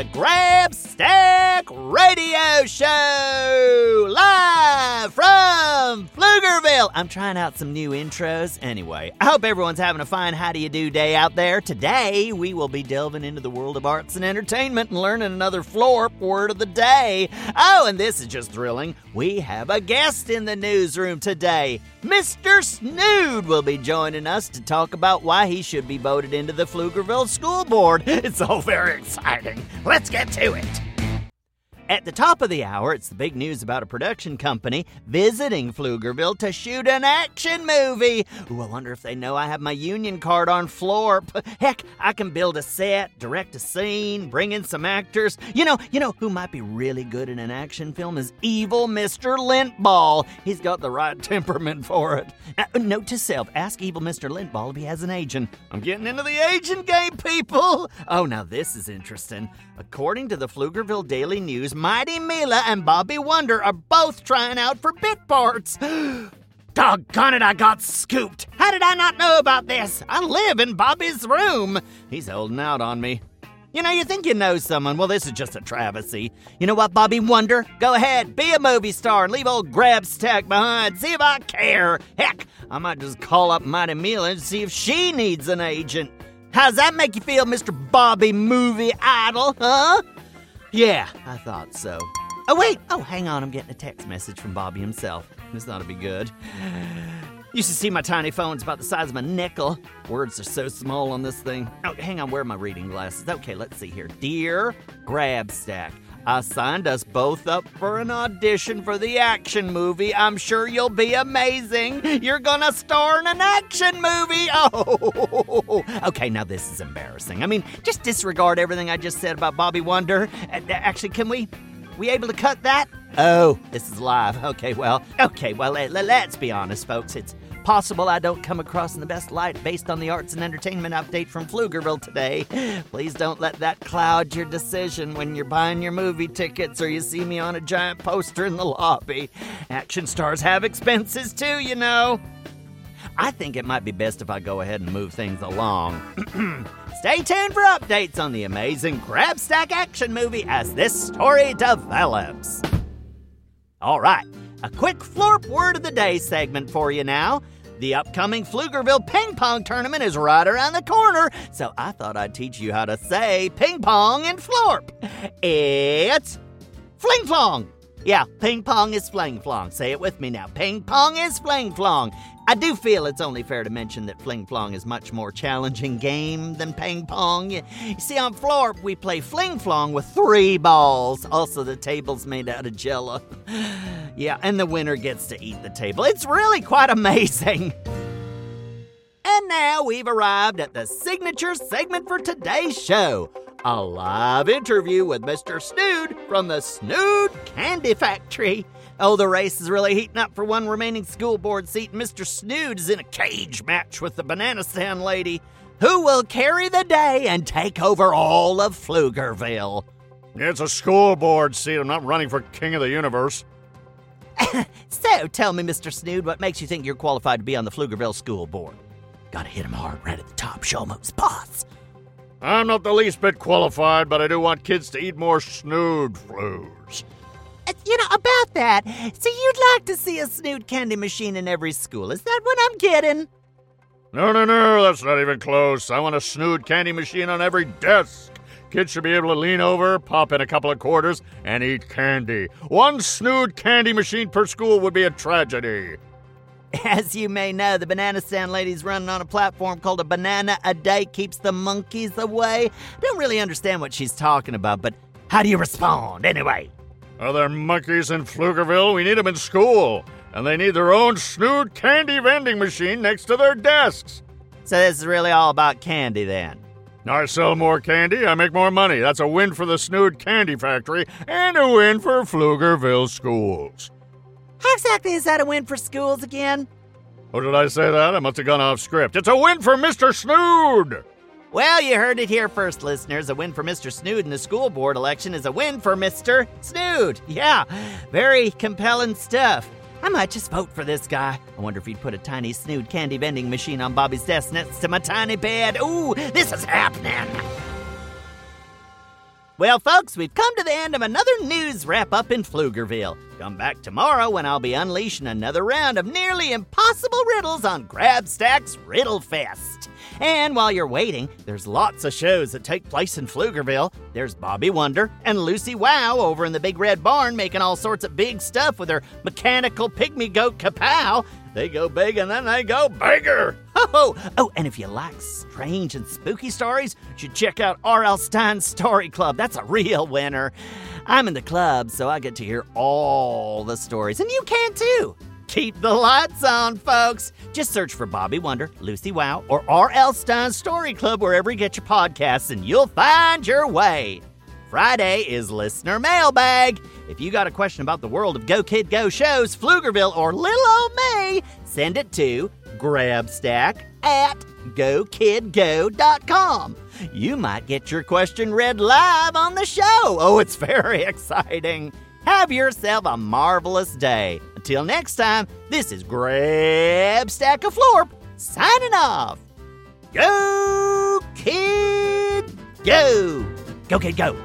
the Grabstack Radio Show, live from Pflugerville. I'm trying out some new intros. Anyway, I hope everyone's having a fine how do you do day out there. Today, we will be delving into the world of arts and entertainment and learning another Florp word of the day. Oh, and this is just thrilling. We have a guest in the newsroom today. Mr. Snood will be joining us to talk about why he should be voted into the Pflugerville School Board. It's all very exciting. Let's get to it. At the top of the hour, it's the big news about a production company visiting Pflugerville to shoot an action movie. Ooh, I wonder if they know I have my union card on floor. Heck, I can build a set, direct a scene, bring in some actors. You know, you know who might be really good in an action film is evil Mr. Lintball. He's got the right temperament for it. Uh, note to self: ask evil Mr. Lintball if he has an agent. I'm getting into the agent game, people. Oh, now this is interesting. According to the Pflugerville Daily News, Mighty Mila and Bobby Wonder are both trying out for bit parts. Doggone it, I got scooped. How did I not know about this? I live in Bobby's room. He's holding out on me. You know, you think you know someone. Well, this is just a travesty. You know what, Bobby Wonder? Go ahead, be a movie star and leave old Grabstack behind. See if I care. Heck, I might just call up Mighty Mila and see if she needs an agent. How's that make you feel, Mr. Bobby Movie Idol, huh? Yeah, I thought so. Oh, wait. Oh, hang on. I'm getting a text message from Bobby himself. This ought to be good. You should see my tiny phone. It's about the size of a nickel. Words are so small on this thing. Oh, hang on. Where are my reading glasses? Okay, let's see here. Dear Grabstack, I signed us both up for an audition for the action movie. I'm sure you'll be amazing. You're gonna star in an action movie. Oh, okay. Now this is embarrassing. I mean, just disregard everything I just said about Bobby Wonder. Actually, can we? We able to cut that? Oh, this is live. Okay, well, okay, well, let, let's be honest, folks. It's possible I don't come across in the best light based on the arts and entertainment update from Pflugerville today. Please don't let that cloud your decision when you're buying your movie tickets or you see me on a giant poster in the lobby. Action stars have expenses too, you know. I think it might be best if I go ahead and move things along. Stay tuned for updates on the amazing Grabstack action movie as this story develops. All right, a quick Florp word of the day segment for you now. The upcoming Pflugerville ping pong tournament is right around the corner, so I thought I'd teach you how to say ping pong in Florp. It's fling flong. Yeah, ping pong is fling flong. Say it with me now. Ping pong is fling flong. I do feel it's only fair to mention that fling flong is much more challenging game than ping pong. You, see, on Florp, we play fling flong with three balls. Also, the table's made out of jello. yeah, and the winner gets to eat the table. It's really quite amazing. Now we've arrived at the signature segment for today's show a live interview with Mr. Snood from the Snood Candy Factory. Oh, the race is really heating up for one remaining school board seat. Mr. Snood is in a cage match with the Banana Stand Lady, who will carry the day and take over all of Pflugerville. It's a school board seat. I'm not running for king of the universe. So, tell me, Mr. Snood, what makes you think you're qualified to be on the Pflugerville School Board? Gotta hit him hard right at the top, show him who's boss. I'm not the least bit qualified, but I do want kids to eat more snood flus. Uh, You know, about that, so you'd like to see a Snood candy machine in every school. Is that what I'm getting? No, no, no, that's not even close. I want a snood candy machine on every desk. Kids should be able to lean over, pop in a couple of quarters, and eat candy. One snood candy machine per school would be a tragedy. As you may know, the banana stand lady's running on a platform called a banana a day keeps the monkeys away. I don't really understand what she's talking about, but how do you respond anyway? Are there monkeys in Pflugerville? We need them in school. And they need their own snood candy vending machine next to their desks. So this is really all about candy then. I sell more candy, I make more money. That's a win for the Snood Candy Factory and a win for Pflugerville schools. How exactly is that a win for schools again? Oh, did I say that? I must have gone off script. It's a win for Mr. Snood! Well, you heard it here first, listeners. A win for Mr. Snood in the school board election is a win for Mr. Snood. Yeah, very compelling stuff. I might just vote for this guy. I wonder if he'd put a tiny Snood candy vending machine on Bobby's desk next to my tiny bed. Ooh, this is happening. Well, folks, we've come to the end of another news wrap up in Pflugerville. Come back tomorrow when I'll be unleashing another round of nearly impossible riddles on Grabstack's Riddle Fest. And while you're waiting, there's lots of shows that take place in Pflugerville. There's Bobby Wonder and Lucy Wow over in the Big Red Barn making all sorts of big stuff with their mechanical pygmy goat kapow. They go big and then they go bigger. Oh, oh, and if you like strange and spooky stories, you should check out R.L. Stine's Story Club. That's a real winner. I'm in the club, so I get to hear all the stories, and you can too. Keep the lights on, folks. Just search for Bobby Wonder, Lucy Wow, or R.L. Stine's Story Club wherever you get your podcasts, and you'll find your way. Friday is listener mailbag. If you got a question about the world of Go Kid Go shows, Pflugerville, or Little Old Me, send it to grabstack at gokidgo.com. You might get your question read live on the show. Oh, it's very exciting. Have yourself a marvelous day. Until next time, this is Grabstack of Florp signing off. Go, kid, go! Go, kid, go!